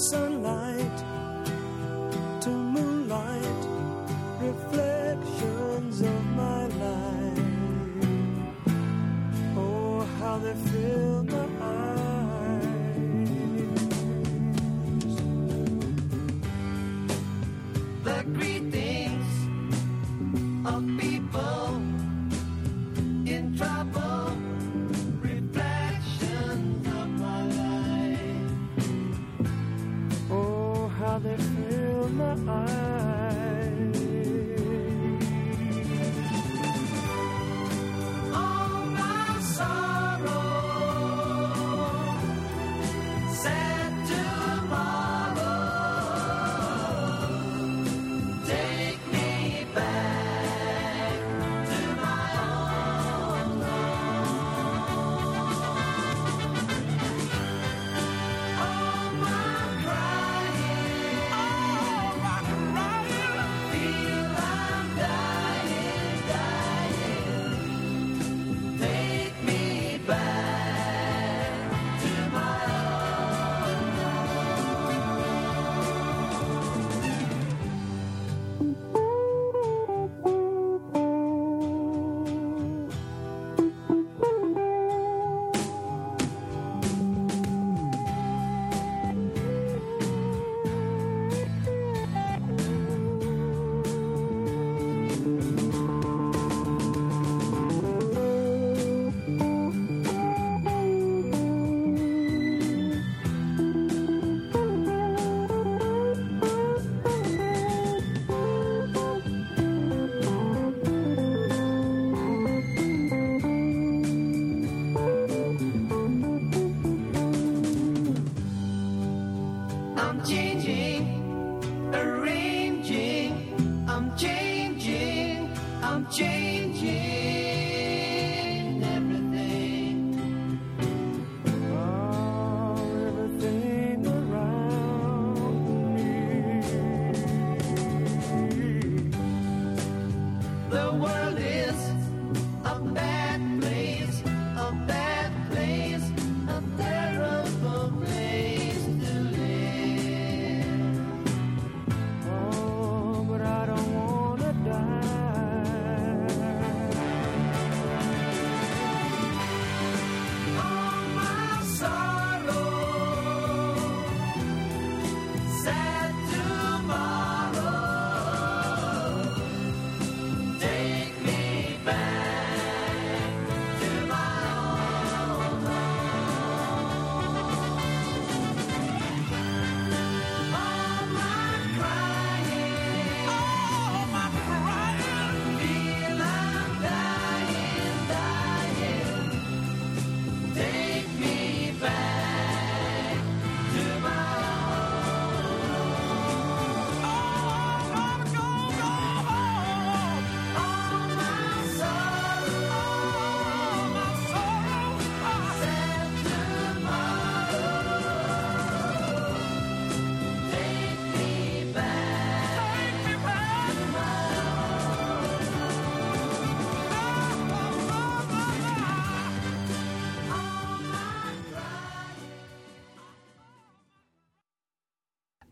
of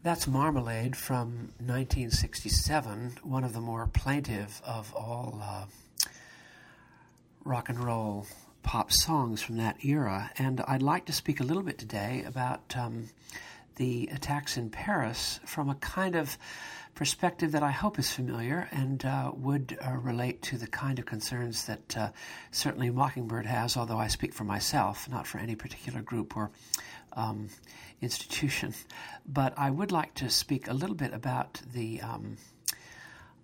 That's Marmalade from 1967, one of the more plaintive of all uh, rock and roll pop songs from that era. And I'd like to speak a little bit today about um, the attacks in Paris from a kind of perspective that I hope is familiar and uh, would uh, relate to the kind of concerns that uh, certainly Mockingbird has, although I speak for myself, not for any particular group or um, institution. But I would like to speak a little bit about the um,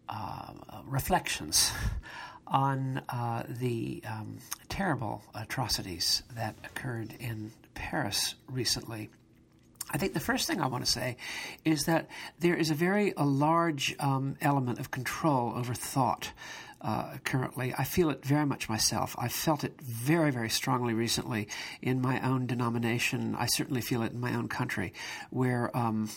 uh, reflections on uh, the um, terrible atrocities that occurred in Paris recently. I think the first thing I want to say is that there is a very a large um, element of control over thought uh, currently. I feel it very much myself. I've felt it very, very strongly recently in my own denomination. I certainly feel it in my own country, where um,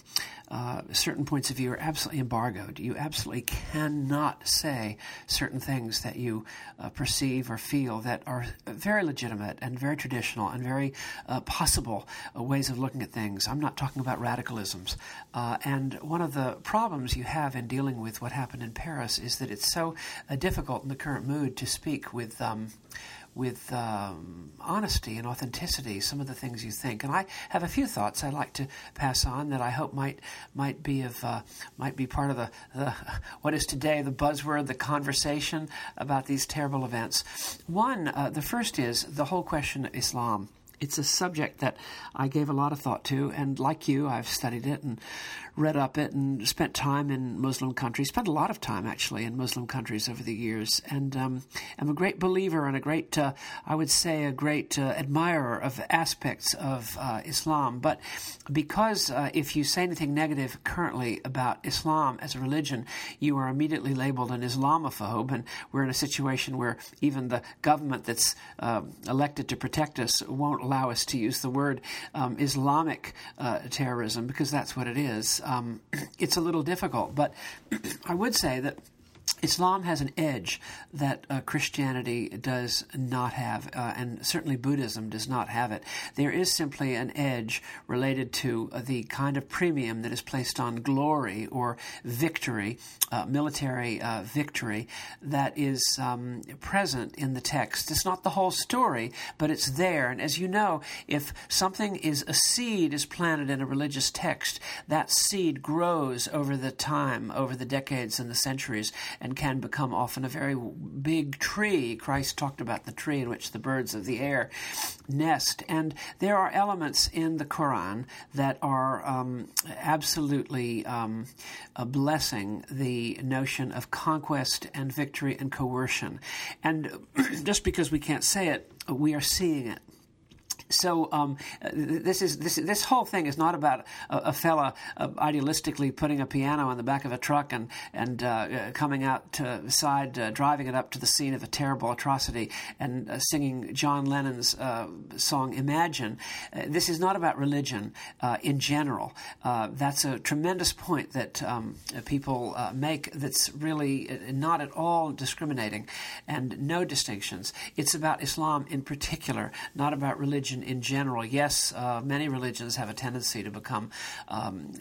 uh, certain points of view are absolutely embargoed. You absolutely cannot say certain things that you uh, perceive or feel that are very legitimate and very traditional and very uh, possible uh, ways of looking at things. I'm not talking about radicalisms. Uh, and one of the problems you have in dealing with what happened in Paris is that it's so difficult in the current mood to speak with. Um, with um, honesty and authenticity some of the things you think. And I have a few thoughts I'd like to pass on that I hope might might be of uh, might be part of the, the what is today the buzzword, the conversation about these terrible events. One, uh, the first is the whole question of Islam. It's a subject that I gave a lot of thought to, and like you, I've studied it and read up it and spent time in Muslim countries, spent a lot of time actually in Muslim countries over the years, and um, I'm a great believer and a great, uh, I would say, a great uh, admirer of aspects of uh, Islam. But because uh, if you say anything negative currently about Islam as a religion, you are immediately labeled an Islamophobe, and we're in a situation where even the government that's uh, elected to protect us won't allow us to use the word um, Islamic uh, terrorism because that's what it is. Um, it's a little difficult, but I would say that Islam has an edge that uh, Christianity does not have, uh, and certainly Buddhism does not have it. There is simply an edge related to uh, the kind of premium that is placed on glory or victory, uh, military uh, victory, that is um, present in the text. It's not the whole story, but it's there. And as you know, if something is a seed is planted in a religious text, that seed grows over the time, over the decades and the centuries and can become often a very big tree. Christ talked about the tree in which the birds of the air nest. And there are elements in the Quran that are um, absolutely um, blessing the notion of conquest and victory and coercion. And just because we can't say it, we are seeing it. So um, this is this this whole thing is not about a, a fella uh, idealistically putting a piano on the back of a truck and and uh, coming out to side, uh, driving it up to the scene of a terrible atrocity and uh, singing John Lennon's uh, song "Imagine." Uh, this is not about religion in general. that's a tremendous point that um, people make. That's really not at all discriminating and no distinctions. It's about Islam in particular, not about religion religion in general. Yes, uh, many religions have a tendency to become um,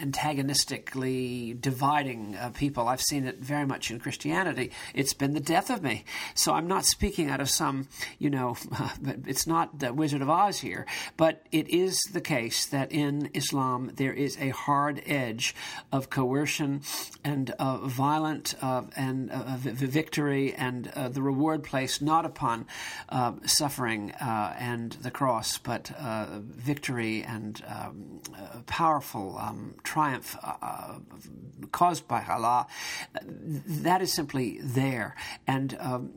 antagonistically dividing uh, people. I've seen it very much in Christianity. It's been the death of me. So I'm not speaking out of some, you know, it's not the Wizard of Oz here, but it is the case that in Islam there is a hard edge of coercion and uh, violent uh, and uh, victory and uh, the reward placed not upon suffering uh, suffering and the cross, but uh, victory and um, powerful um, triumph uh, uh, caused by Allah, that is simply there. And um,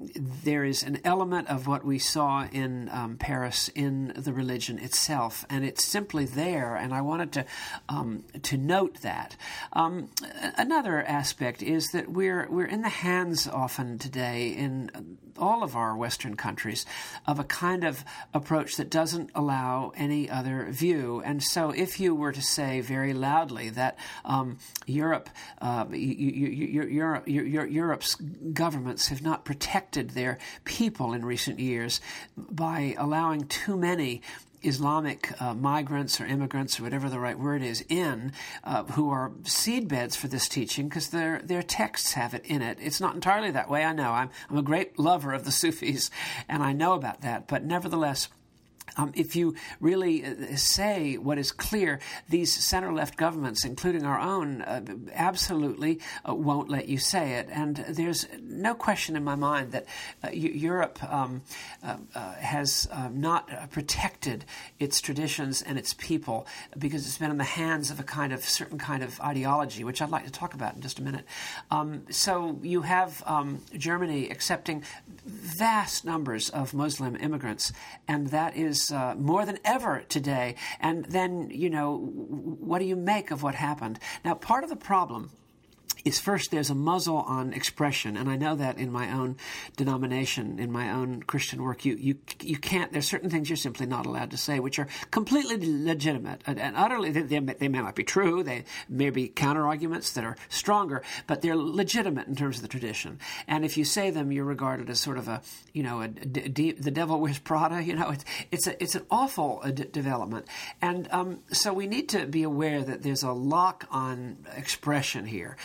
there is an element of what we saw in um, Paris in the religion itself, and it's simply there. And I wanted to um, to note that. Um, another aspect is that we're we're in the hands often today in all of our Western countries of a kind of approach that doesn't allow any other view. And so, if you were to say very loudly that um, Europe, uh, Europe, Europe's governments have not protected their people in recent years by allowing too many Islamic uh, migrants or immigrants or whatever the right word is in, uh, who are seedbeds for this teaching because their their texts have it in it. It's not entirely that way. I know. I'm I'm a great lover of the Sufis, and I know about that. But nevertheless. Um, if you really uh, say what is clear, these center left governments, including our own, uh, absolutely uh, won't let you say it. And there's no question in my mind that uh, Europe um, uh, uh, has not protected its traditions and its people because it's been in the hands of a kind of certain kind of ideology, which I'd like to talk about in just a minute. Um, so you have um, Germany accepting vast numbers of Muslim immigrants, and that is uh, more than ever today. And then, you know, what do you make of what happened? Now, part of the problem is first there's a muzzle on expression, and I know that in my own denomination, in my own Christian work, you you you can't. There's certain things you're simply not allowed to say, which are completely legitimate and, and utterly. They, they, they, may not be true. They may be counter arguments that are stronger, but they're legitimate in terms of the tradition. And if you say them, you're regarded as sort of a you know a, the devil wears Prada. You know, it's it's a, it's an awful uh, development, and um, so we need to be aware that there's a lock on expression here.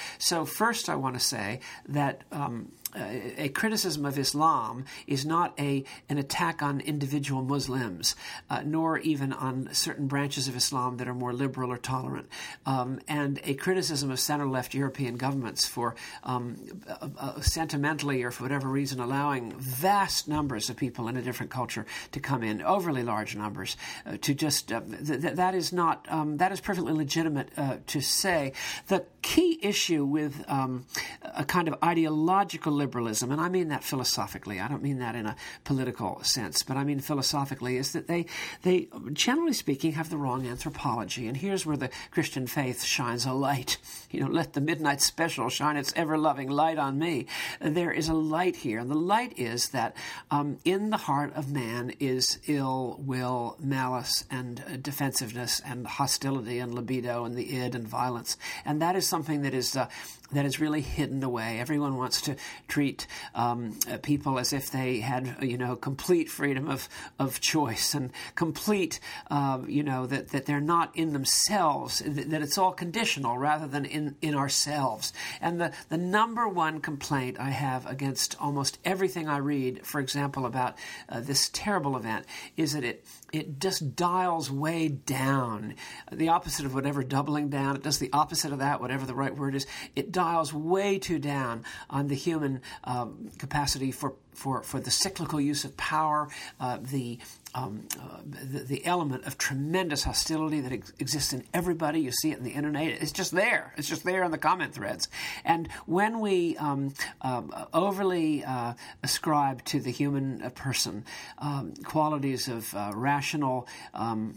First, I want to say that. Um, a criticism of Islam is not a an attack on individual Muslims, uh, nor even on certain branches of Islam that are more liberal or tolerant. Um, and a criticism of center left European governments for um, uh, uh, sentimentally or for whatever reason allowing vast numbers of people in a different culture to come in, overly large numbers, uh, to just uh, th- th- that is not um, that is perfectly legitimate uh, to say. The key issue with um, a kind of ideological liberalism, and I mean that philosophically, I don't mean that in a political sense, but I mean philosophically, is that they, they generally speaking, have the wrong anthropology. And here's where the Christian faith shines a light. You know, let the midnight special shine its ever loving light on me. There is a light here, and the light is that um, in the heart of man is ill will, malice, and uh, defensiveness, and hostility, and libido, and the id, and violence. And that is something that is uh, that is really hidden away. Everyone wants to treat um, uh, people as if they had, you know, complete freedom of, of choice and complete, uh, you know, that, that they're not in themselves, that it's all conditional rather than in, in ourselves. And the, the number one complaint I have against almost everything I read, for example, about uh, this terrible event, is that it it just dials way down. The opposite of whatever doubling down, it does the opposite of that, whatever the right word is. It dials way too down on the human um, capacity for, for, for the cyclical use of power, uh, the, um, uh, the, the element of tremendous hostility that ex- exists in everybody. You see it in the internet. It's just there. It's just there in the comment threads. And when we um, uh, overly uh, ascribe to the human uh, person um, qualities of uh, rational um,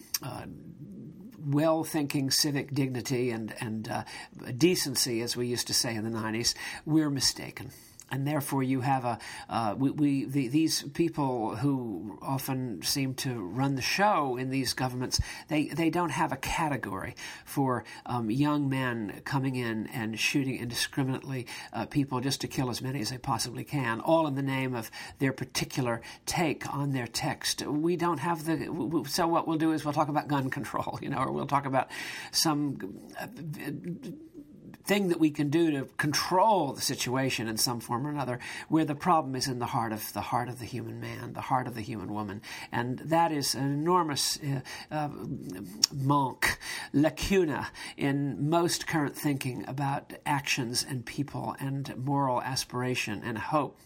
well thinking civic dignity and, and uh, decency, as we used to say in the 90s, we're mistaken and therefore you have a uh, we, we the, these people who often seem to run the show in these governments they they don't have a category for um, young men coming in and shooting indiscriminately uh, people just to kill as many as they possibly can all in the name of their particular take on their text. We don't have the so what we'll do is we'll talk about gun control you know or we'll talk about some uh, thing that we can do to control the situation in some form or another, where the problem is in the heart of the heart of the human man, the heart of the human woman, and that is an enormous uh, uh, manque, lacuna in most current thinking about actions and people and moral aspiration and hope.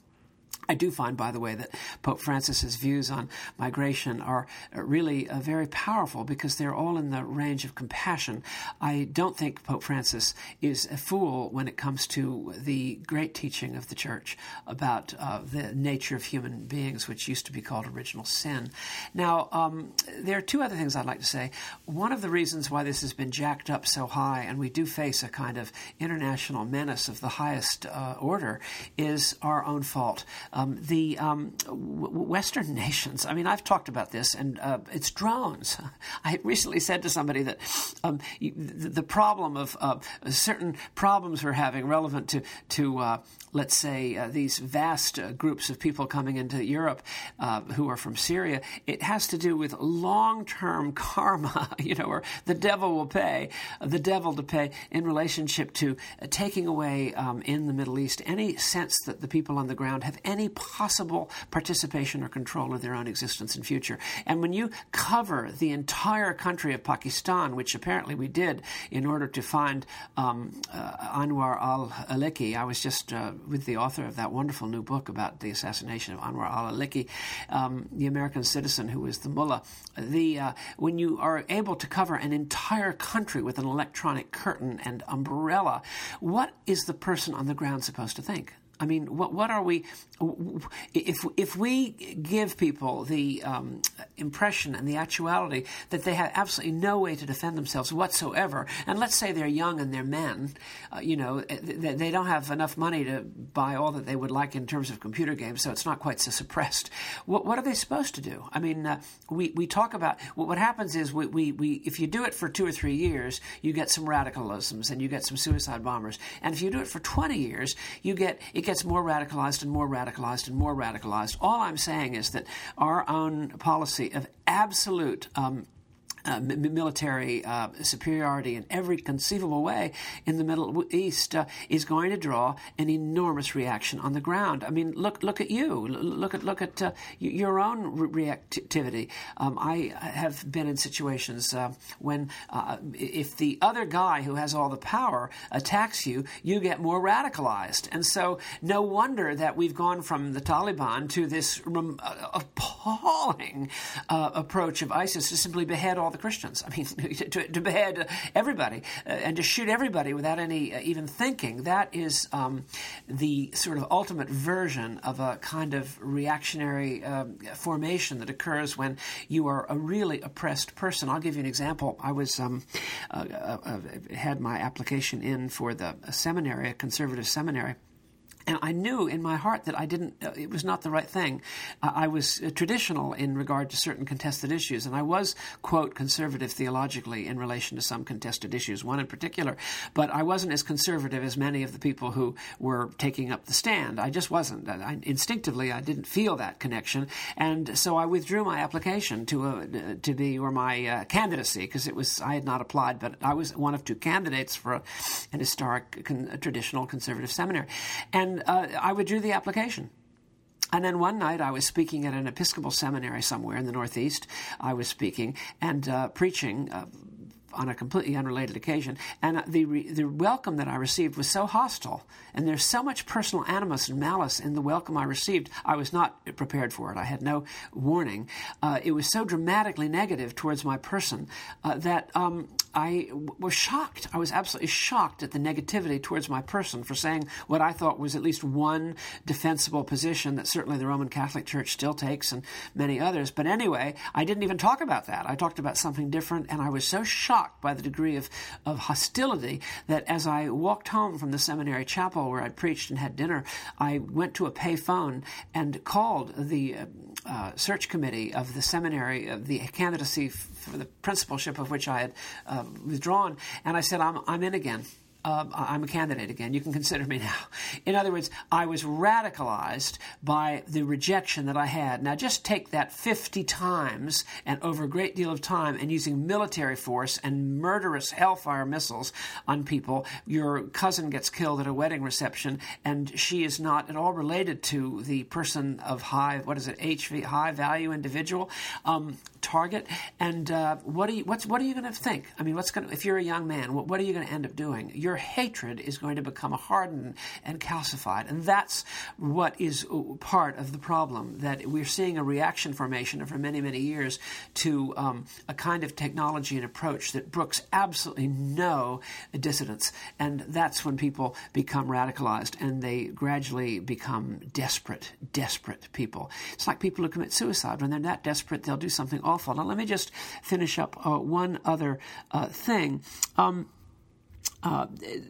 I do find, by the way, that Pope Francis's views on migration are really uh, very powerful because they're all in the range of compassion. I don't think Pope Francis is a fool when it comes to the great teaching of the Church about uh, the nature of human beings, which used to be called original sin. Now, um, there are two other things I'd like to say. One of the reasons why this has been jacked up so high, and we do face a kind of international menace of the highest uh, order, is our own fault. Um, the um, w- Western nations, I mean, I've talked about this, and uh, it's drones. I recently said to somebody that um, the, problem of uh, certain problems we're having relevant to, to uh, let's say, uh, these vast uh, groups of people coming into Europe uh, who are from Syria, it has to do with long term karma, you know, or the devil will pay, the devil to pay in relationship to taking away um, in the Middle East any sense that the people on the ground have any possible participation or control of their own existence and future. And when you cover the entire country of Pakistan, which apparently we did in order to find um, uh, Anwar al Awlaki, I was just uh, with the author of that wonderful new book about the assassination of Anwar al Awlaki, um, the American citizen who was the mullah. The, uh, when you are able to cover an entire country with an electronic curtain and umbrella, what is the person on the ground supposed to think? I mean, what what are we? If if we give people the um, impression and the actuality that they have absolutely no way to defend themselves whatsoever, and let's say they're young and they're men, uh, you know, they, they, don't have enough money to buy all that they would like in terms of computer games, so it's not quite so suppressed. What what are they supposed to do? I mean, uh, we we talk about what happens is we, we we if you do it for two or three years, you get some radicalisms and you get some suicide bombers, and if you do it for twenty years, you get it gets more radicalized and more radicalized and more radicalized. All I'm saying is that our own policy of absolute um, uh, military uh, superiority in every conceivable way in the Middle East uh, is going to draw an enormous reaction on the ground. I mean, look look at you. Look at look at uh, your own re- reactivity. Um, I have been in situations uh, when uh, if the other guy who has all the power attacks you, you get more radicalized, and so no wonder that we've gone from the Taliban to this rem- appalling approach of ISIS to simply behead all the the Christians. I mean, to, to behead everybody uh, and to shoot everybody without any uh, even thinking. That is um, the sort of ultimate version of a kind of reactionary um, formation that occurs when you are a really oppressed person. I'll give you an example. I was um, uh, uh, uh had my application in for the seminary, a conservative seminary and I knew in my heart that I didn't, uh, it was not the right thing. Uh, I was uh, traditional in regard to certain contested issues, and I was, quote, conservative theologically in relation to some contested issues, one in particular, but I wasn't as conservative as many of the people who were taking up the stand. I just wasn't. I, instinctively, I didn't feel that connection, and so I withdrew my application to a, uh, to be, or my uh, candidacy, because it was, I had not applied, but I was one of two candidates for a, an historic, con, traditional conservative seminary. And uh, I withdrew the application. And then one night I was speaking at an Episcopal seminary somewhere in the Northeast. I was speaking and uh, preaching. Uh, on a completely unrelated occasion, and the re- the welcome that I received was so hostile, and there's so much personal animus and malice in the welcome I received. I was not prepared for it. I had no warning. Uh, it was so dramatically negative towards my person uh, that um, I was shocked. I was absolutely shocked at the negativity towards my person for saying what I thought was at least one defensible position that certainly the Roman Catholic Church still takes and many others. But anyway, I didn't even talk about that. I talked about something different, and I was so shocked by the degree of, of hostility that as I walked home from the seminary chapel where I'd preached and had dinner, I went to a payphone and called the uh, uh, search committee of the seminary, of the candidacy for the principalship of which I had uh, withdrawn, and I said, I'm, I'm in again uh, I'm a candidate again. You can consider me now. In other words, I was radicalized by the rejection that I had. Now, just take that 50 times and over a great deal of time and using military force and murderous hellfire missiles on people. Your cousin gets killed at a wedding reception, and she is not at all related to the person of high, what is it, HV, high value individual. Um, target. And uh, what are you? What's what are you going to think? I mean, what's going? to If you're a young man, what, what are you going to end up doing? Hatred is going to become hardened and calcified, and that's what is uh, part of the problem. That we're seeing a reaction formation for many many years to um, a kind of technology and approach that brooks absolutely no dissidence, and that's when people become radicalized and they gradually become desperate, desperate people. It's like people who commit suicide when they're that desperate, they'll do something awful. Now, let me just finish up uh, one other uh, thing. Um, uh, th-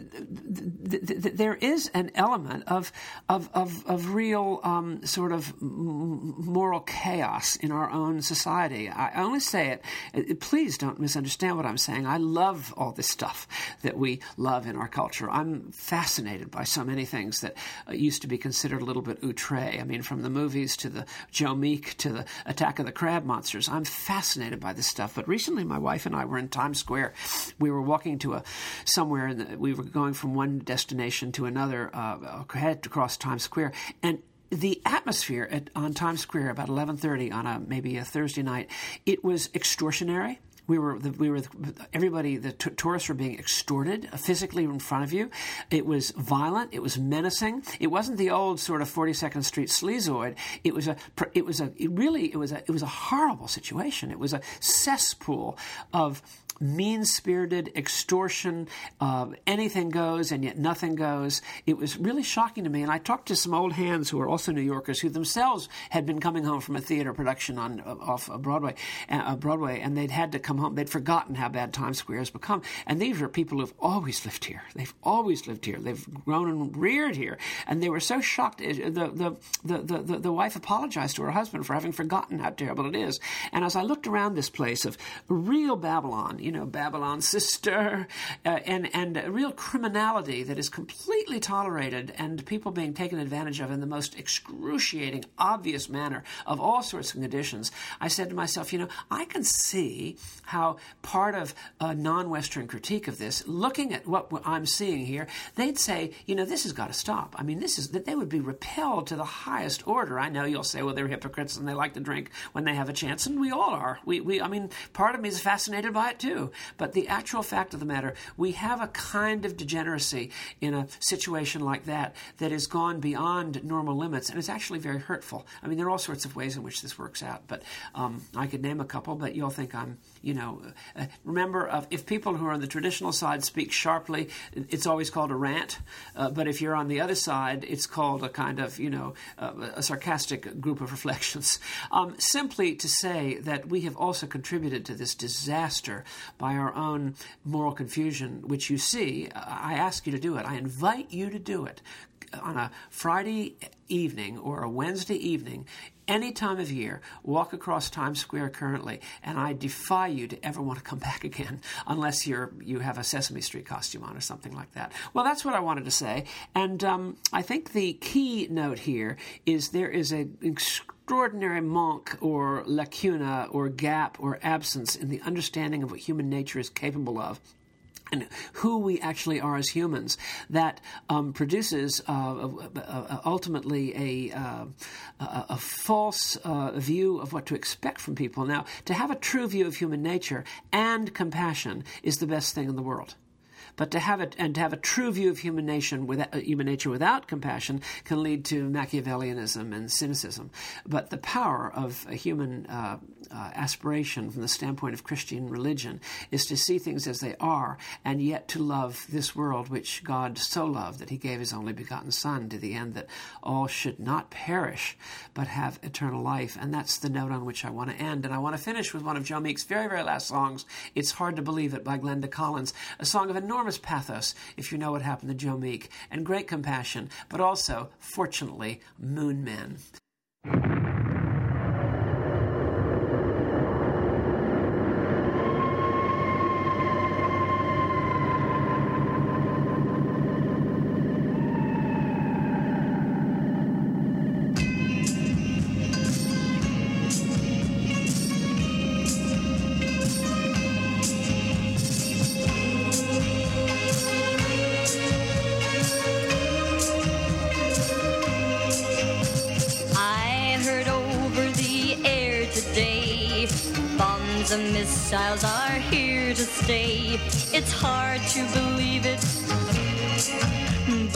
th- th- there is an element of of of, of real um, sort of moral chaos in our own society. I only say it, it. Please don't misunderstand what I'm saying. I love all this stuff that we love in our culture. I'm fascinated by so many things that uh, used to be considered a little bit outre. I mean, from the movies to the Joe Meek to the Attack of the Crab Monsters. I'm fascinated by this stuff. But recently, my wife and I were in Times Square. We were walking to a somewhere the, we were going from one destination to another, uh, head across Times Square, and the atmosphere at, on Times Square about 11:30 on a maybe a Thursday night, it was extortionary. We were, the, we were, everybody, the t- tourists were being extorted physically in front of you. It was violent. It was menacing. It wasn't the old sort of 42nd Street sleazoid. It was a, it was a, it really, it was a, it was a horrible situation. It was a cesspool of mean spirited extortion, uh, anything goes and yet nothing goes. It was really shocking to me. And I talked to some old hands who are also New Yorkers who themselves had been coming home from a theater production on uh, off Broadway, uh, Broadway, and they'd had to come home. They'd forgotten how bad Times Square has become. And these are people who've always lived here. They've always lived here. They've grown and reared here. And they were so shocked. The, the, the, the, the, the wife apologized to her husband for having forgotten how terrible it is. And as I looked around this place of real Babylon, you know, Babylon sister, uh, and, and real criminality that is completely tolerated and people being taken advantage of in the most excruciating, obvious manner of all sorts of conditions, I said to myself, you know, I can see how part of a non Western critique of this, looking at what I'm seeing here, they'd say, you know, this has got to stop. I mean, this is that they would be repelled to the highest order. I know you'll say, well, they're hypocrites and they like to drink when they have a chance, and we all are. We, we, I mean, part of me is fascinated by it too. But the actual fact of the matter, we have a kind of degeneracy in a situation like that that has gone beyond normal limits, and it's actually very hurtful. I mean, there are all sorts of ways in which this works out, but um, I could name a couple, but you'll think I'm, you know, uh, remember, uh, if people who are on the traditional side speak sharply, it's always called a rant, uh, but if you're on the other side, it's called a kind of, you know, uh, a sarcastic group of reflections. Um, simply to say that we have also contributed to this disaster by our own moral confusion, which you see, I ask you to do it. I invite you to do it on a Friday evening or a Wednesday evening, any time of year, walk across Times Square currently, and I defy you to ever want to come back again unless you're you have a Sesame Street costume on or something like that. Well, that's what I wanted to say, and um, I think the key note here is there is a extraordinary manque or lacuna or gap or absence in the understanding of what human nature is capable of and who we actually are as humans that um, produces uh, uh, ultimately a, uh, a, a false uh, view of what to expect from people. Now, to have a true view of human nature and compassion is the best thing in the world. But to have it and to have a true view of human nation without, uh, human nature without compassion can lead to Machiavellianism and cynicism. But the power of a human uh, uh, aspiration from the standpoint of Christian religion is to see things as they are and yet to love this world which God so loved that he gave his only begotten Son to the end that all should not perish but have eternal life. And that's the note on which I want to end. And I want to finish with one of Joe Meek's very, very last songs, It's Hard to Believe It by Glenda Collins, a song of enormous pathos, if you know what happened to Joe Meek, and great compassion, but also, fortunately, moon men.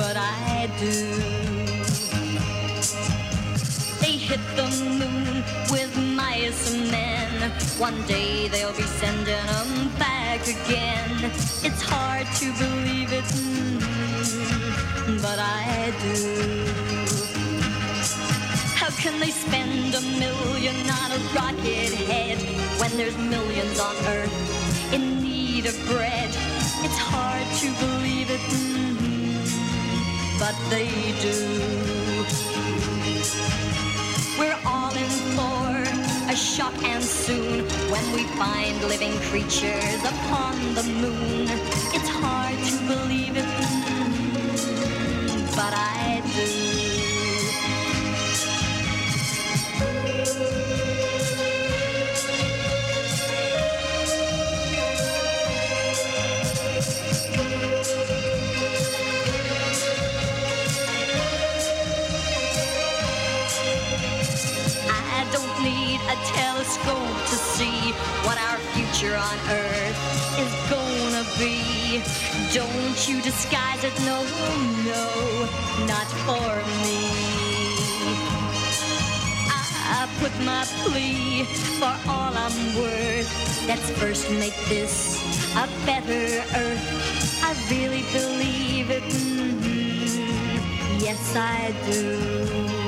But I do. They hit the moon with mice and men. One day they'll be sending them back again. It's hard to believe it, mm, but I do. How can they spend a million on a rocket head when there's millions on Earth in need of bread? It's hard to believe it, but they do. We're all in for a shock and soon when we find living creatures upon the moon. It's hard to believe it, but I do. Disguise it, no, no, not for me. I put my plea for all I'm worth. Let's first make this a better earth. I really believe it. Mm-hmm. Yes, I do.